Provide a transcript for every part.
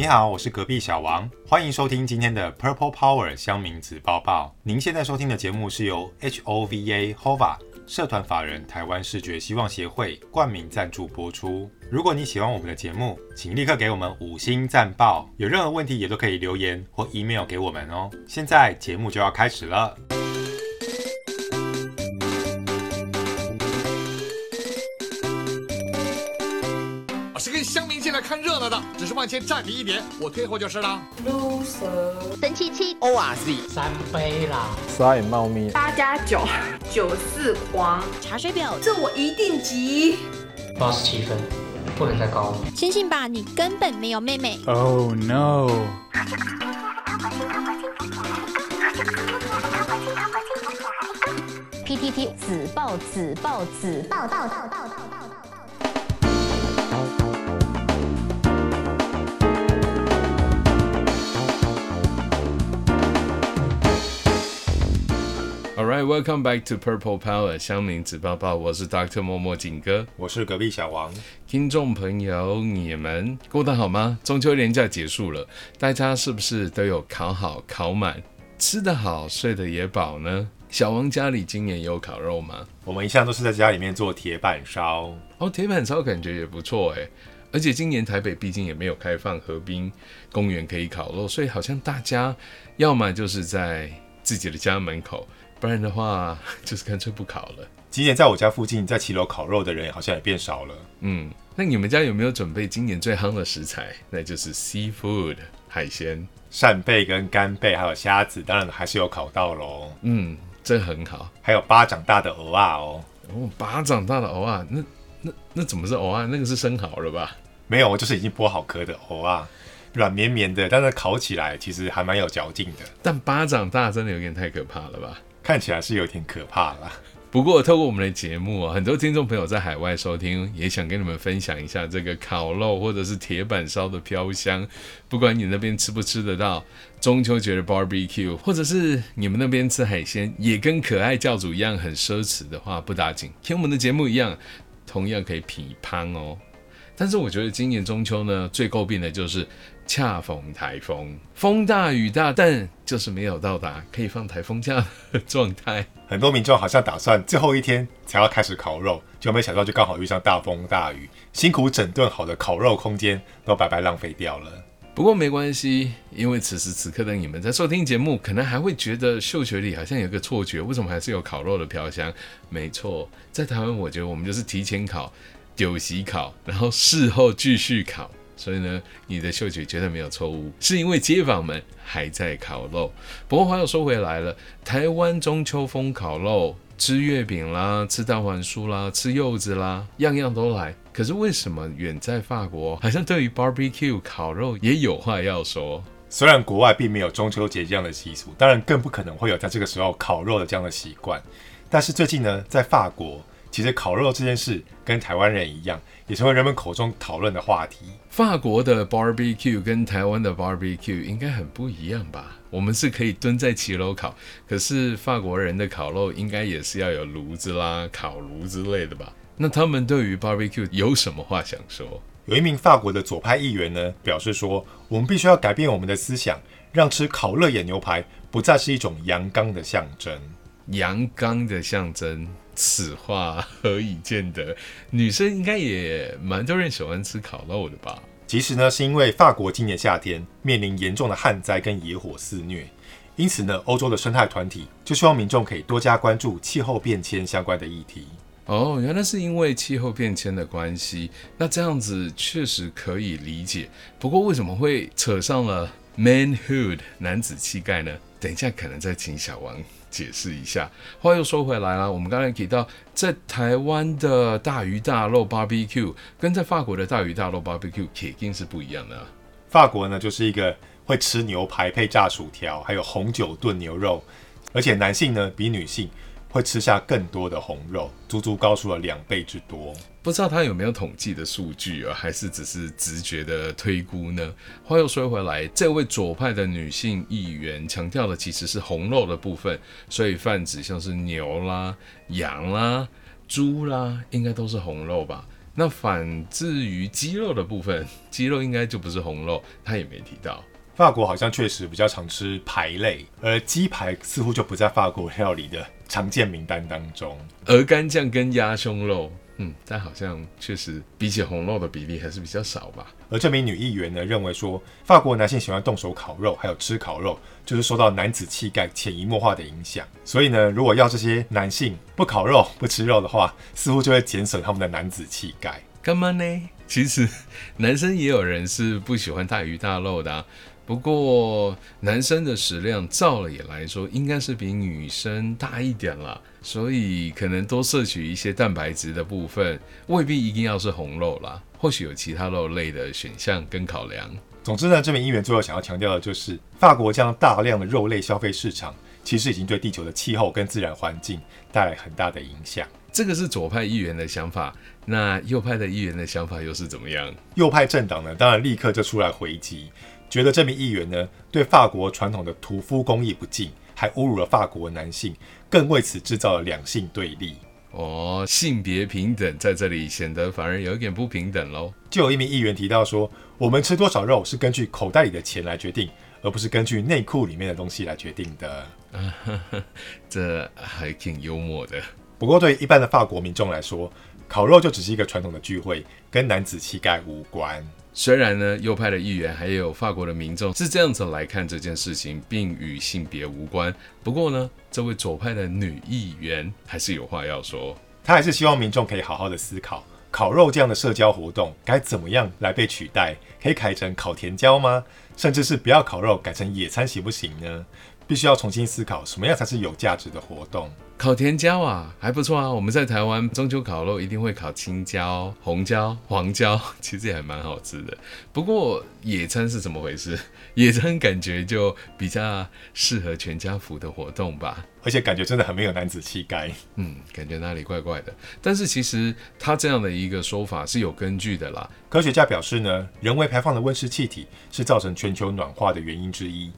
你好，我是隔壁小王，欢迎收听今天的 Purple Power 香名子报报。您现在收听的节目是由 HOVA HOVA 社团法人台湾视觉希望协会冠名赞助播出。如果你喜欢我们的节目，请立刻给我们五星赞报。有任何问题也都可以留言或 email 给我们哦。现在节目就要开始了。的，只是往前站你一点，我退后就是了。神七七 ORZ 三杯啦，帅猫咪，八加九，九四黄，茶水表，这我一定急。八十七分，不能再高了。相信吧，你根本没有妹妹。Oh no！PTT 子报子报子报报报报 All right, welcome back to Purple Power 香民纸包包，我是 Doctor 默默景哥。我是隔壁小王。听众朋友，你们过得好吗？中秋连假结束了，大家是不是都有烤好、烤满，吃得好、睡得也饱呢？小王家里今年有烤肉吗？我们一向都是在家里面做铁板烧，哦，铁板烧感觉也不错诶。而且今年台北毕竟也没有开放河滨公园可以烤肉，所以好像大家要么就是在自己的家门口，不然的话 就是干脆不烤了。今年在我家附近在骑楼烤肉的人好像也变少了。嗯，那你们家有没有准备今年最夯的食材？那就是 seafood 海鲜。扇贝跟干贝还有虾子，当然还是有烤到喽。嗯，这很好。还有巴掌大的鹅啊哦，哦，巴掌大的鹅啊，那那那怎么是鹅啊？那个是生蚝了吧？没有，就是已经剥好壳的鹅啊，软绵绵的，但是烤起来其实还蛮有嚼劲的，但巴掌大真的有点太可怕了吧？看起来是有点可怕啦。不过，透过我们的节目啊，很多听众朋友在海外收听，也想跟你们分享一下这个烤肉或者是铁板烧的飘香。不管你那边吃不吃得到中秋节的 barbecue，或者是你们那边吃海鲜也跟可爱教主一样很奢侈的话，不打紧，听我们的节目一样，同样可以匹乓哦。但是我觉得今年中秋呢，最诟病的就是恰逢台风，风大雨大，但就是没有到达可以放台风假的状态。很多民众好像打算最后一天才要开始烤肉，就没想到就刚好遇上大风大雨，辛苦整顿好的烤肉空间都白白浪费掉了。不过没关系，因为此时此刻的你们在收听节目，可能还会觉得嗅觉里好像有个错觉，为什么还是有烤肉的飘香？没错，在台湾，我觉得我们就是提前烤、酒席烤，然后事后继续烤。所以呢，你的嗅觉绝对没有错误，是因为街坊们还在烤肉。不过话又说回来了，台湾中秋风烤肉，吃月饼啦，吃蛋黄酥啦，吃柚子啦，样样都来。可是为什么远在法国，好像对于 barbecue 烤肉也有话要说？虽然国外并没有中秋节这样的习俗，当然更不可能会有在这个时候烤肉的这样的习惯。但是最近呢，在法国，其实烤肉这件事跟台湾人一样，也成为人们口中讨论的话题。法国的 barbecue 跟台湾的 barbecue 应该很不一样吧？我们是可以蹲在骑楼烤，可是法国人的烤肉应该也是要有炉子啦、烤炉之类的吧？那他们对于 barbecue 有什么话想说？有一名法国的左派议员呢，表示说，我们必须要改变我们的思想，让吃烤热眼牛排不再是一种阳刚的象征。阳刚的象征，此话何以见得？女生应该也蛮多人喜欢吃烤肉的吧？其实呢，是因为法国今年夏天面临严重的旱灾跟野火肆虐，因此呢，欧洲的生态团体就希望民众可以多加关注气候变迁相关的议题。哦，原来是因为气候变迁的关系，那这样子确实可以理解。不过为什么会扯上了 manhood 男子气概呢？等一下可能再请小王解释一下。话又说回来啦，我们刚才提到，在台湾的大鱼大肉 barbecue 跟在法国的大鱼大肉 barbecue 铁定是不一样的啊、法国呢，就是一个会吃牛排配炸薯条，还有红酒炖牛肉，而且男性呢比女性会吃下更多的红肉，足足高出了两倍之多。不知道他有没有统计的数据啊，还是只是直觉的推估呢？话又说回来，这位左派的女性议员强调的其实是红肉的部分，所以泛指像是牛啦、羊啦、猪啦，应该都是红肉吧？那反至于鸡肉的部分，鸡肉应该就不是红肉，他也没提到。法国好像确实比较常吃排类，而鸡排似乎就不在法国料理的常见名单当中。鹅肝酱跟鸭胸肉，嗯，但好像确实比起红肉的比例还是比较少吧。而这名女议员呢，认为说法国男性喜欢动手烤肉，还有吃烤肉，就是受到男子气概潜移默化的影响。所以呢，如果要这些男性不烤肉、不吃肉的话，似乎就会减损他们的男子气概。干嘛呢？其实男生也有人是不喜欢大鱼大肉的、啊。不过男生的食量照理来说应该是比女生大一点啦，所以可能多摄取一些蛋白质的部分，未必一定要是红肉啦，或许有其他肉类的选项跟考量。总之呢，这名议员最后想要强调的就是，法国这样大量的肉类消费市场，其实已经对地球的气候跟自然环境带来很大的影响。这个是左派议员的想法，那右派的议员的想法又是怎么样？右派政党呢，当然立刻就出来回击。觉得这名议员呢，对法国传统的屠夫工艺不敬，还侮辱了法国男性，更为此制造了两性对立。哦，性别平等在这里显得反而有一点不平等喽。就有一名议员提到说，我们吃多少肉是根据口袋里的钱来决定，而不是根据内裤里面的东西来决定的。这还挺幽默的。不过对一般的法国民众来说，烤肉就只是一个传统的聚会，跟男子气概无关。虽然呢，右派的议员还有法国的民众是这样子来看这件事情，并与性别无关。不过呢，这位左派的女议员还是有话要说。她还是希望民众可以好好的思考，烤肉这样的社交活动该怎么样来被取代？可以改成烤甜椒吗？甚至是不要烤肉，改成野餐行不行呢？必须要重新思考，什么样才是有价值的活动？烤甜椒啊，还不错啊。我们在台湾中秋烤肉一定会烤青椒、红椒、黄椒，其实也还蛮好吃的。不过野餐是怎么回事？野餐感觉就比较适合全家福的活动吧。而且感觉真的很没有男子气概。嗯，感觉哪里怪怪的。但是其实他这样的一个说法是有根据的啦。科学家表示呢，人为排放的温室气体是造成全球暖化的原因之一。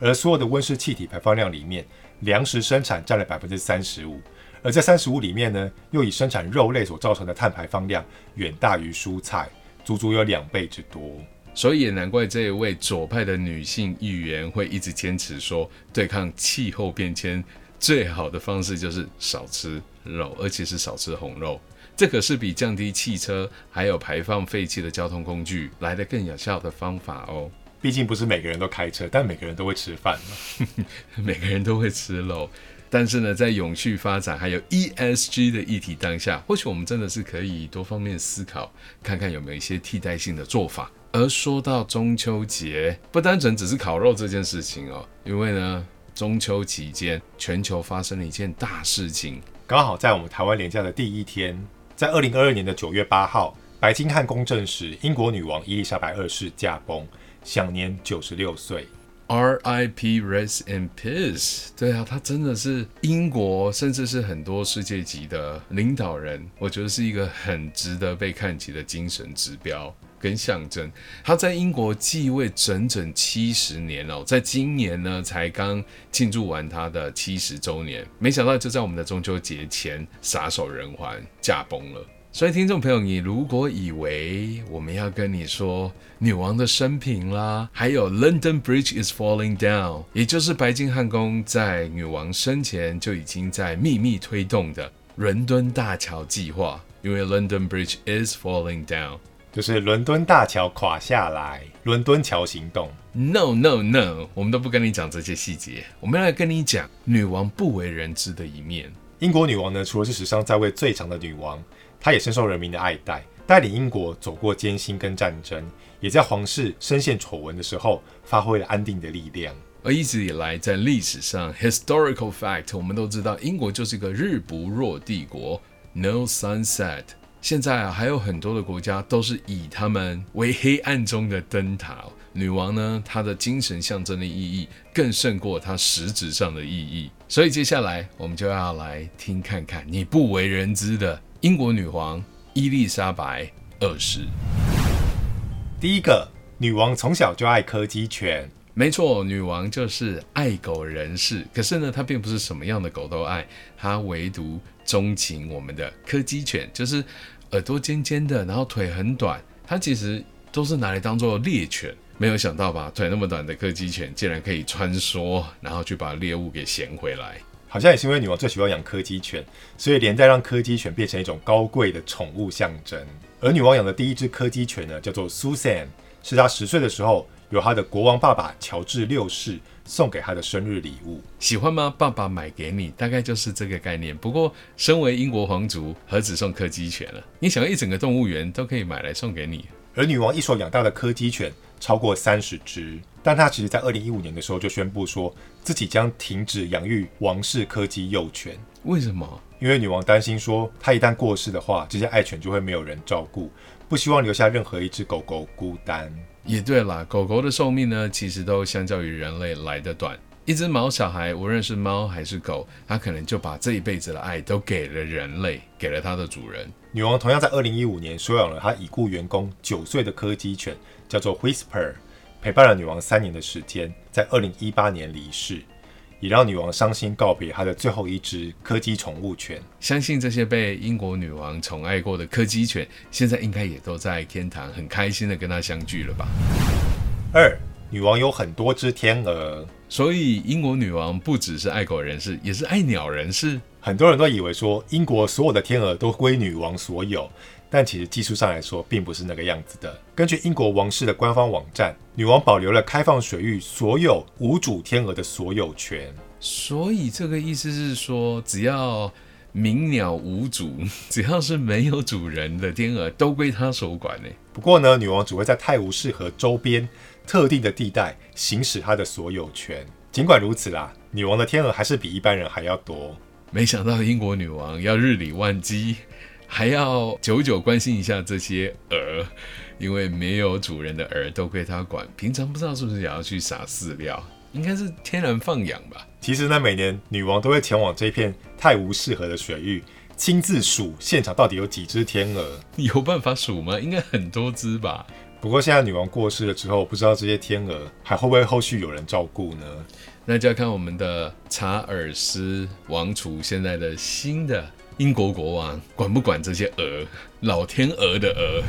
而所有的温室气体排放量里面，粮食生产占了百分之三十五，而在三十五里面呢，又以生产肉类所造成的碳排放量远大于蔬菜，足足有两倍之多。所以也难怪这一位左派的女性议员会一直坚持说，对抗气候变迁最好的方式就是少吃肉，而且是少吃红肉。这可是比降低汽车还有排放废气的交通工具来的更有效的方法哦。毕竟不是每个人都开车，但每个人都会吃饭嘛。每个人都会吃肉，但是呢，在永续发展还有 ESG 的议题当下，或许我们真的是可以多方面思考，看看有没有一些替代性的做法。而说到中秋节，不单纯只是烤肉这件事情哦，因为呢，中秋期间全球发生了一件大事情，刚好在我们台湾连假的第一天，在二零二二年的九月八号，白金汉宫证实英国女王伊丽莎白二世驾崩。享年九十六岁。R.I.P. Rest in peace。对啊，他真的是英国，甚至是很多世界级的领导人，我觉得是一个很值得被看起的精神指标跟象征。他在英国继位整整七十年哦，在今年呢才刚庆祝完他的七十周年，没想到就在我们的中秋节前撒手人寰，驾崩了。所以，听众朋友，你如果以为我们要跟你说女王的生平啦，还有 London Bridge is falling down，也就是白金汉宫在女王生前就已经在秘密推动的伦敦大桥计划，因为 London Bridge is falling down，就是伦敦大桥垮下来，伦敦桥行动。No No No，我们都不跟你讲这些细节，我们来跟你讲女王不为人知的一面。英国女王呢，除了是史上在位最长的女王。他也深受人民的爱戴，带领英国走过艰辛跟战争，也在皇室深陷丑闻的时候发挥了安定的力量。而一直以来，在历史上，historical fact，我们都知道，英国就是一个日不落帝国，no sunset。现在啊，还有很多的国家都是以他们为黑暗中的灯塔。女王呢，她的精神象征的意义更胜过她实质上的意义。所以接下来我们就要来听看看你不为人知的。英国女皇伊丽莎白二世，第一个女王从小就爱柯基犬，没错，女王就是爱狗人士。可是呢，她并不是什么样的狗都爱，她唯独钟情我们的柯基犬，就是耳朵尖尖的，然后腿很短，它其实都是拿来当做猎犬。没有想到吧，腿那么短的柯基犬竟然可以穿梭，然后去把猎物给衔回来。好像也是因为女王最喜欢养柯基犬，所以连带让柯基犬变成一种高贵的宠物象征。而女王养的第一只柯基犬呢，叫做 Susan，是她十岁的时候由她的国王爸爸乔治六世送给她的生日礼物。喜欢吗？爸爸买给你，大概就是这个概念。不过，身为英国皇族，何止送柯基犬了？你想要一整个动物园都可以买来送给你。而女王一手养大的柯基犬超过三十只，但她其实在二零一五年的时候就宣布说自己将停止养育王室柯基幼犬，为什么？因为女王担心说她一旦过世的话，这些爱犬就会没有人照顾，不希望留下任何一只狗狗孤单。也对啦，狗狗的寿命呢，其实都相较于人类来得短。一只毛小孩，无论是猫还是狗，它可能就把这一辈子的爱都给了人类，给了它的主人。女王同样在二零一五年收养了她已故员工九岁的柯基犬，叫做 Whisper，陪伴了女王三年的时间，在二零一八年离世，也让女王伤心告别她的最后一只柯基宠物犬。相信这些被英国女王宠爱过的柯基犬，现在应该也都在天堂，很开心的跟她相聚了吧？二，女王有很多只天鹅，所以英国女王不只是爱狗人士，也是爱鸟人士。很多人都以为说英国所有的天鹅都归女王所有，但其实技术上来说并不是那个样子的。根据英国王室的官方网站，女王保留了开放水域所有无主天鹅的所有权。所以这个意思是说，只要鸣鸟无主，只要是没有主人的天鹅，都归她所管呢。不过呢，女王只会在泰晤士河周边特定的地带行使她的所有权。尽管如此啦，女王的天鹅还是比一般人还要多。没想到英国女王要日理万机，还要久久关心一下这些鹅，因为没有主人的鹅都归他管。平常不知道是不是也要去撒饲料，应该是天然放养吧。其实呢，每年女王都会前往这片泰晤士河的水域，亲自数现场到底有几只天鹅。有办法数吗？应该很多只吧。不过现在女王过世了之后，不知道这些天鹅还会不会后续有人照顾呢？那就要看我们的查尔斯王储现在的新的英国国王管不管这些鹅，老天鹅的鹅。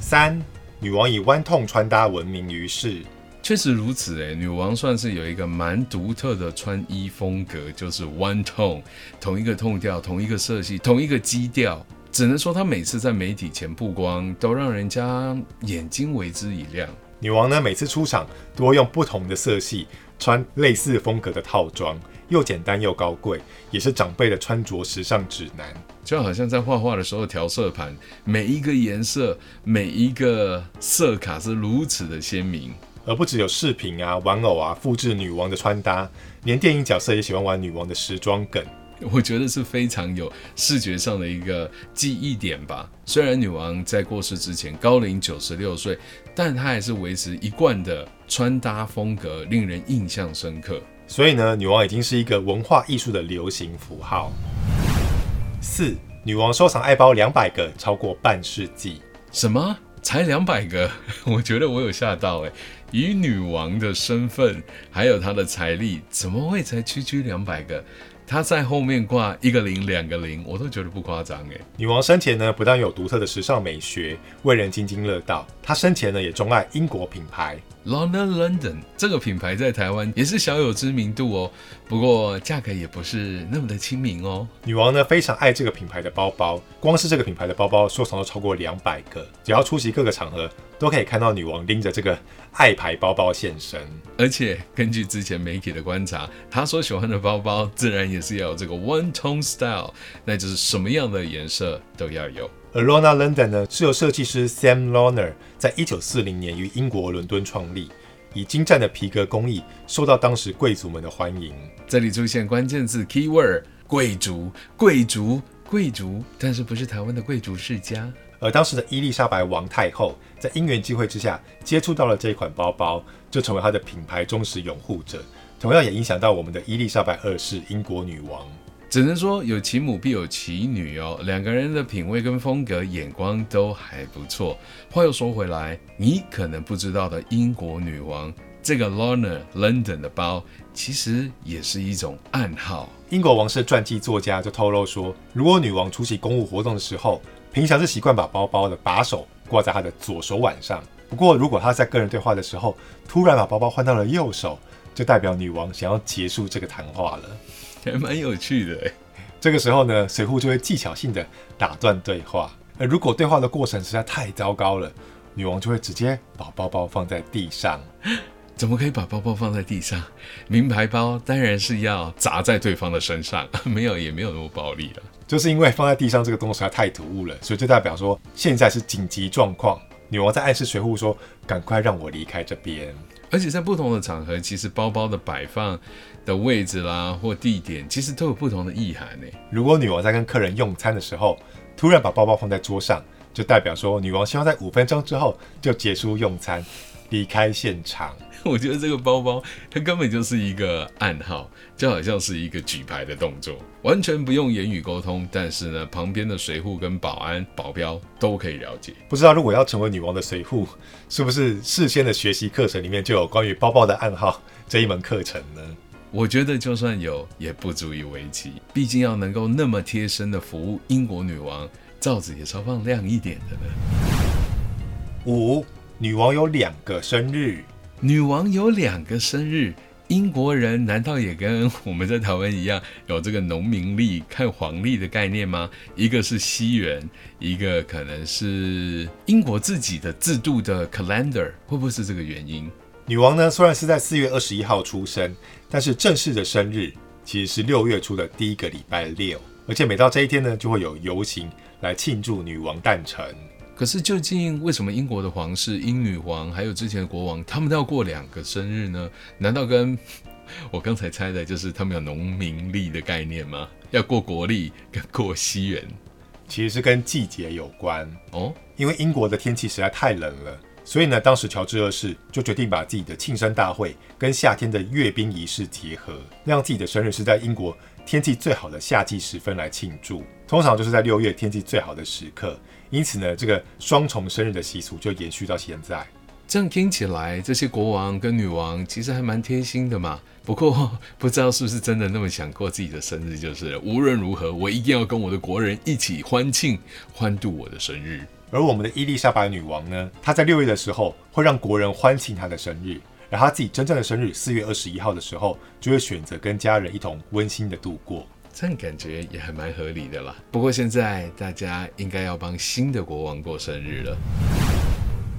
三，女王以弯痛穿搭闻名于世。确实如此诶，女王算是有一个蛮独特的穿衣风格，就是 one tone，同一个痛调，同一个色系，同一个基调。只能说她每次在媒体前曝光，都让人家眼睛为之一亮。女王呢，每次出场都会用不同的色系穿类似风格的套装，又简单又高贵，也是长辈的穿着时尚指南。就好像在画画的时候调色盘，每一个颜色、每一个色卡是如此的鲜明。而不只有饰品啊、玩偶啊复制女王的穿搭，连电影角色也喜欢玩女王的时装梗。我觉得是非常有视觉上的一个记忆点吧。虽然女王在过世之前高龄九十六岁，但她还是维持一贯的穿搭风格，令人印象深刻。所以呢，女王已经是一个文化艺术的流行符号。四，女王收藏爱包两百个，超过半世纪。什么？才两百个？我觉得我有吓到诶。以女王的身份，还有她的财力，怎么会才区区两百个？她在后面挂一个零、两个零，我都觉得不夸张诶。女王生前呢，不但有独特的时尚美学，为人津津乐道，她生前呢也钟爱英国品牌。London London 这个品牌在台湾也是小有知名度哦，不过价格也不是那么的亲民哦。女王呢非常爱这个品牌的包包，光是这个品牌的包包收藏都超过两百个，只要出席各个场合，都可以看到女王拎着这个爱牌包包现身。而且根据之前媒体的观察，她所喜欢的包包自然也是要有这个 One Tone Style，那就是什么样的颜色都要有。而 Lona London 呢，是由设计师 Sam Loner 在一九四零年于英国伦敦创立，以精湛的皮革工艺受到当时贵族们的欢迎。这里出现关键字 keyword 贵族，贵族，贵族，但是不是台湾的贵族世家。而当时的伊丽莎白王太后在因缘机会之下接触到了这一款包包，就成为她的品牌忠实拥护者，同样也影响到我们的伊丽莎白二世英国女王。只能说有其母必有其女哦，两个人的品味跟风格、眼光都还不错。话又说回来，你可能不知道的英国女王这个 Lorna London 的包，其实也是一种暗号。英国王室传记作家就透露说，如果女王出席公务活动的时候，平常是习惯把包包的把手挂在她的左手腕上。不过，如果她在跟人对话的时候，突然把包包换到了右手，就代表女王想要结束这个谈话了。还蛮有趣的哎。这个时候呢，水户就会技巧性的打断对话。而如果对话的过程实在太糟糕了，女王就会直接把包包放在地上。怎么可以把包包放在地上？名牌包当然是要砸在对方的身上，没有也没有那么暴力了。就是因为放在地上这个动作实在太突兀了，所以就代表说现在是紧急状况。女王在暗示水户说：“赶快让我离开这边。”而且在不同的场合，其实包包的摆放的位置啦或地点，其实都有不同的意涵呢。如果女王在跟客人用餐的时候，突然把包包放在桌上，就代表说女王希望在五分钟之后就结束用餐，离开现场。我觉得这个包包它根本就是一个暗号，就好像是一个举牌的动作，完全不用言语沟通，但是呢，旁边的随护跟保安、保镖都可以了解。不知道如果要成为女王的随护，是不是事先的学习课程里面就有关于包包的暗号这一门课程呢？我觉得就算有，也不足以为奇。毕竟要能够那么贴身的服务英国女王，罩子也稍放亮一点的呢。五，女王有两个生日。女王有两个生日，英国人难道也跟我们在台湾一样有这个农民历看黄历的概念吗？一个是西元，一个可能是英国自己的制度的 calendar，会不会是这个原因？女王呢，虽然是在四月二十一号出生，但是正式的生日其实是六月初的第一个礼拜六，而且每到这一天呢，就会有游行来庆祝女王诞辰。可是究竟为什么英国的皇室英女王还有之前的国王，他们都要过两个生日呢？难道跟 我刚才猜的就是他们有农民历的概念吗？要过国历跟过西元，其实是跟季节有关哦。因为英国的天气实在太冷了，所以呢，当时乔治二世就决定把自己的庆生大会跟夏天的阅兵仪式结合，让自己的生日是在英国天气最好的夏季时分来庆祝。通常就是在六月天气最好的时刻。因此呢，这个双重生日的习俗就延续到现在。这样听起来，这些国王跟女王其实还蛮贴心的嘛。不过不知道是不是真的那么想过自己的生日，就是无论如何，我一定要跟我的国人一起欢庆、欢度我的生日。而我们的伊丽莎白女王呢，她在六月的时候会让国人欢庆她的生日，而她自己真正的生日四月二十一号的时候，就会选择跟家人一同温馨的度过。这样感觉也还蛮合理的啦。不过现在大家应该要帮新的国王过生日了。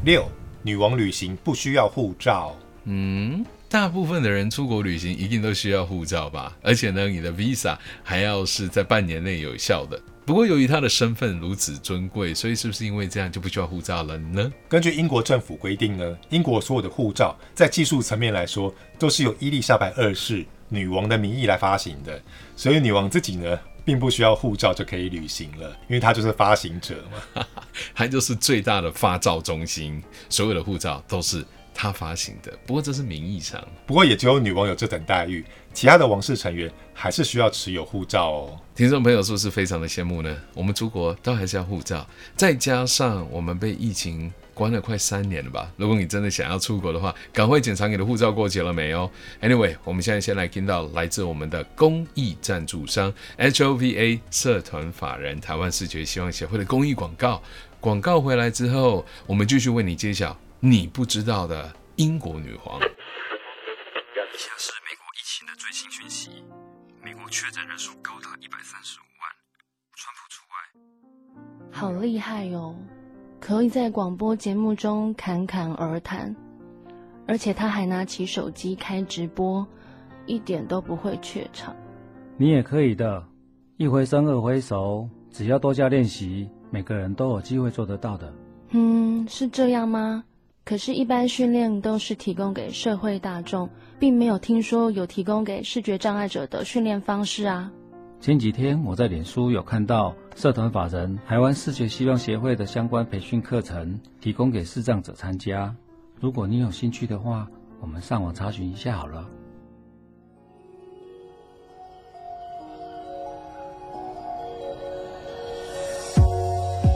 六，女王旅行不需要护照。嗯，大部分的人出国旅行一定都需要护照吧？而且呢，你的 visa 还要是在半年内有效的。不过由于他的身份如此尊贵，所以是不是因为这样就不需要护照了呢？根据英国政府规定呢，英国所有的护照在技术层面来说，都是由伊丽莎白二世。女王的名义来发行的，所以女王自己呢，并不需要护照就可以旅行了，因为她就是发行者嘛，她就是最大的发照中心，所有的护照都是她发行的。不过这是名义上，不过也只有女王有这等待遇，其他的王室成员还是需要持有护照哦。听众朋友是不是非常的羡慕呢？我们出国都还是要护照，再加上我们被疫情。关了快三年了吧？如果你真的想要出国的话，赶快检查你的护照过期了没哦。Anyway，我们现在先来听到来自我们的公益赞助商 HOVA 社团法人台湾视觉希望协会的公益广告。广告回来之后，我们继续为你揭晓你不知道的英国女皇。以下是美国疫情的最新讯息：美国确诊人数高达一百三十五万，川普除外。好厉害哟！可以在广播节目中侃侃而谈，而且他还拿起手机开直播，一点都不会怯场。你也可以的，一回生二回熟，只要多加练习，每个人都有机会做得到的。嗯，是这样吗？可是，一般训练都是提供给社会大众，并没有听说有提供给视觉障碍者的训练方式啊。前几天我在脸书有看到社团法人台湾视觉希望协会的相关培训课程，提供给视障者参加。如果你有兴趣的话，我们上网查询一下好了。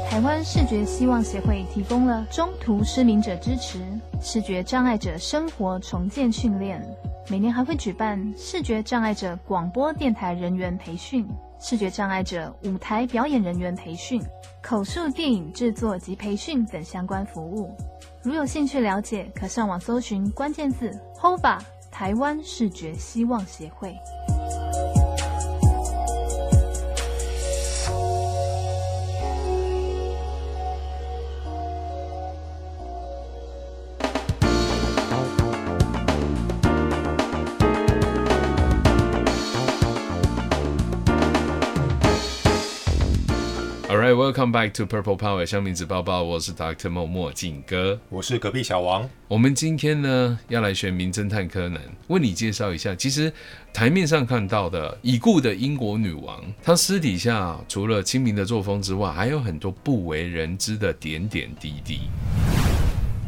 台湾视觉希望协会提供了中途失明者支持、视觉障碍者生活重建训练。每年还会举办视觉障碍者广播电台人员培训、视觉障碍者舞台表演人员培训、口述电影制作及培训等相关服务。如有兴趣了解，可上网搜寻关键字 “HOVA 台湾视觉希望协会”。Welcome back to Purple Power 香名子包包，我是 Dr. 默默静哥，我是隔壁小王。我们今天呢要来学名侦探柯南，为你介绍一下。其实台面上看到的已故的英国女王，她私底下除了亲民的作风之外，还有很多不为人知的点点滴滴。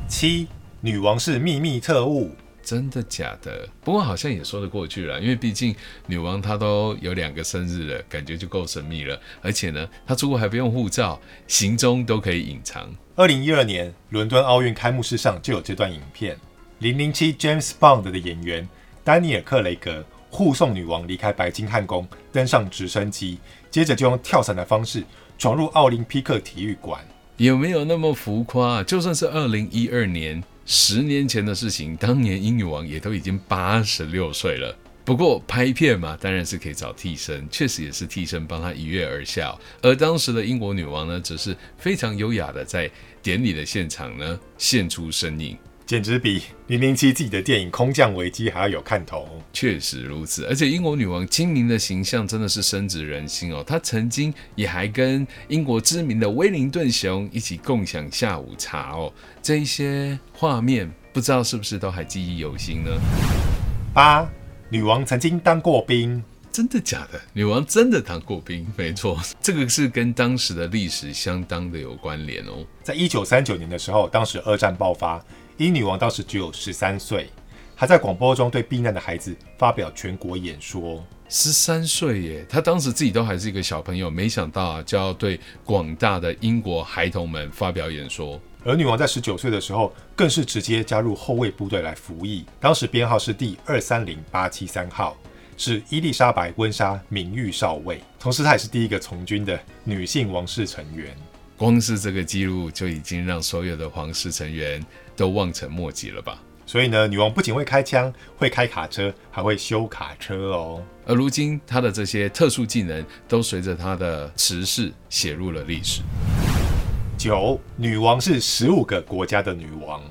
七，女王是秘密特务。真的假的？不过好像也说得过去了，因为毕竟女王她都有两个生日了，感觉就够神秘了。而且呢，她出国还不用护照，行踪都可以隐藏。二零一二年伦敦奥运开幕式上就有这段影片，零零七 James Bond 的演员丹尼尔克雷格护送女王离开白金汉宫，登上直升机，接着就用跳伞的方式闯入奥林匹克体育馆。有没有那么浮夸？就算是二零一二年。十年前的事情，当年英女王也都已经八十六岁了。不过拍片嘛，当然是可以找替身，确实也是替身帮她一跃而下。而当时的英国女王呢，则是非常优雅的在典礼的现场呢现出身影。简直比零零七自己的电影《空降危机》还要有看头。确实如此，而且英国女王精明的形象真的是深植人心哦。她曾经也还跟英国知名的威灵顿熊一起共享下午茶哦。这一些画面，不知道是不是都还记忆犹新呢？八，女王曾经当过兵。真的假的？女王真的当过兵？没错，这个是跟当时的历史相当的有关联哦。在一九三九年的时候，当时二战爆发。英女王当时只有十三岁，还在广播中对避难的孩子发表全国演说。十三岁耶，她当时自己都还是一个小朋友，没想到啊，就要对广大的英国孩童们发表演说。而女王在十九岁的时候，更是直接加入后卫部队来服役，当时编号是第二三零八七三号，是伊丽莎白温莎名誉少尉，同时她也是第一个从军的女性王室成员。光是这个记录就已经让所有的皇室成员都望尘莫及了吧？所以呢，女王不仅会开枪，会开卡车，还会修卡车哦。而如今，她的这些特殊技能都随着她的辞世写入了历史。九，女王是十五个国家的女王。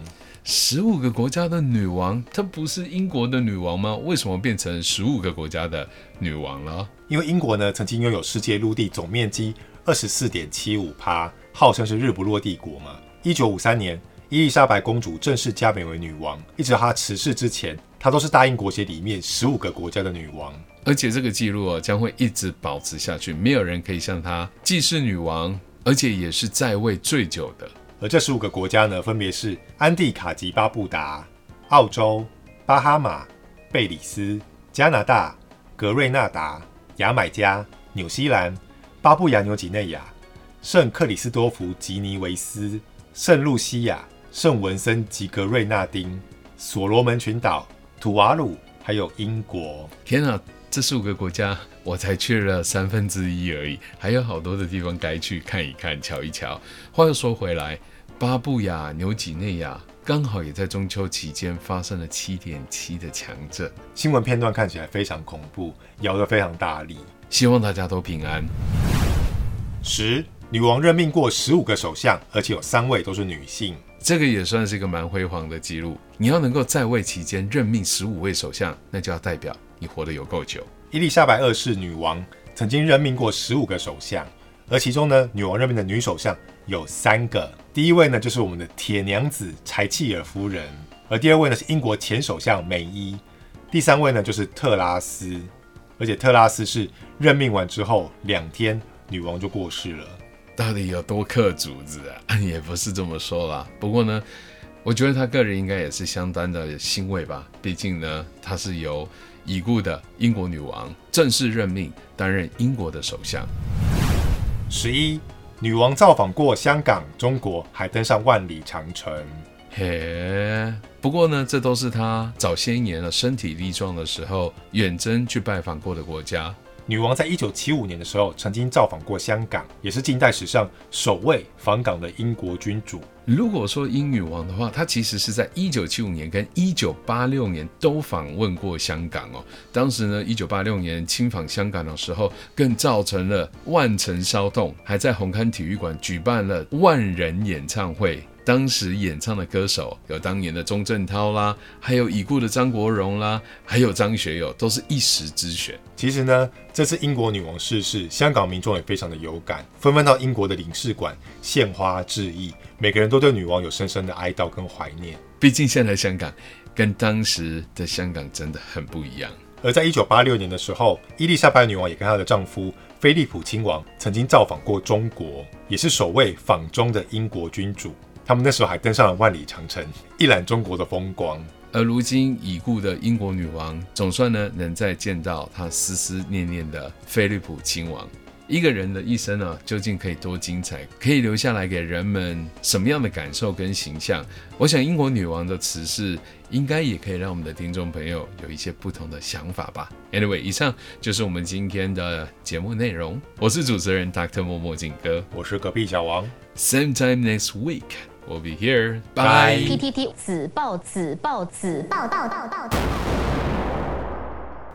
十五个国家的女王，她不是英国的女王吗？为什么变成十五个国家的女王了？因为英国呢，曾经拥有世界陆地总面积。二十四点七五趴，号称是日不落帝国嘛。一九五三年，伊丽莎白公主正式加冕为女王，一直到她辞世之前，她都是大英国协里面十五个国家的女王。而且这个记录哦，将会一直保持下去，没有人可以像她既是女王，而且也是在位最久的。而这十五个国家呢，分别是安地卡吉巴布达、澳洲、巴哈马、贝里斯、加拿大、格瑞纳达、牙买加、纽西兰。巴布亚纽几内亚、圣克里斯多福吉尼维斯、圣露西亚、圣文森及格瑞纳丁、所罗门群岛、土瓦鲁，还有英国。天啊，这十五个国家我才去了三分之一而已，还有好多的地方该去看一看、瞧一瞧。话又说回来，巴布亚纽几内亚刚好也在中秋期间发生了七点七的强震，新闻片段看起来非常恐怖，摇得非常大力。希望大家都平安。十，女王任命过十五个首相，而且有三位都是女性，这个也算是一个蛮辉煌的记录。你要能够在位期间任命十五位首相，那就要代表你活得有够久。伊丽莎白二世女王曾经任命过十五个首相，而其中呢，女王任命的女首相有三个。第一位呢，就是我们的铁娘子柴契尔夫人，而第二位呢是英国前首相梅伊，第三位呢就是特拉斯。而且特拉斯是任命完之后两天，女王就过世了。到底有多克主子啊？也不是这么说啦。不过呢，我觉得他个人应该也是相当的欣慰吧。毕竟呢，他是由已故的英国女王正式任命担任英国的首相。十一，女王造访过香港、中国，还登上万里长城。嘿，不过呢，这都是他早些年了身体力壮的时候远征去拜访过的国家。女王在一九七五年的时候曾经造访过香港，也是近代史上首位访港的英国君主。如果说英女王的话，她其实是在一九七五年跟一九八六年都访问过香港哦。当时呢，一九八六年亲访香港的时候，更造成了万城骚动，还在红磡体育馆举办了万人演唱会。当时演唱的歌手有当年的钟镇涛啦，还有已故的张国荣啦，还有张学友，都是一时之选。其实呢，这次英国女王逝世，香港民众也非常的有感，纷纷到英国的领事馆献花致意，每个人都对女王有深深的哀悼跟怀念。毕竟现在香港跟当时的香港真的很不一样。而在一九八六年的时候，伊丽莎白女王也跟她的丈夫菲利普亲王曾经造访过中国，也是首位访中的英国君主。他们那时候还登上了万里长城，一览中国的风光。而如今已故的英国女王，总算呢能再见到她思思念念的菲利普亲王。一个人的一生呢，究竟可以多精彩？可以留下来给人们什么样的感受跟形象？我想英国女王的辞世，应该也可以让我们的听众朋友有一些不同的想法吧。Anyway，以上就是我们今天的节目内容。我是主持人 Dr. 默默景哥，我是隔壁小王。Same time next week. We'll be here. Bye. PTT 子报子报子报报报报。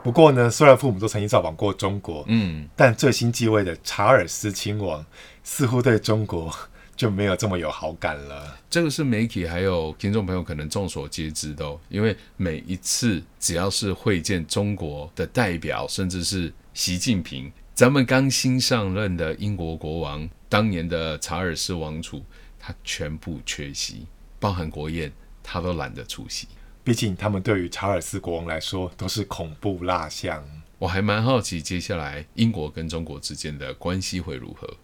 不过呢，虽然父母都曾经造访过中国，嗯，但最新继位的查尔斯亲王似乎对中国就没有这么有好感了。这个是媒体还有听众朋友可能众所皆知的，因为每一次只要是会见中国的代表，甚至是习近平，咱们刚新上任的英国国王，当年的查尔斯王储。他全部缺席，包含国宴，他都懒得出席。毕竟他们对于查尔斯国王来说都是恐怖蜡像。我还蛮好奇，接下来英国跟中国之间的关系会如何。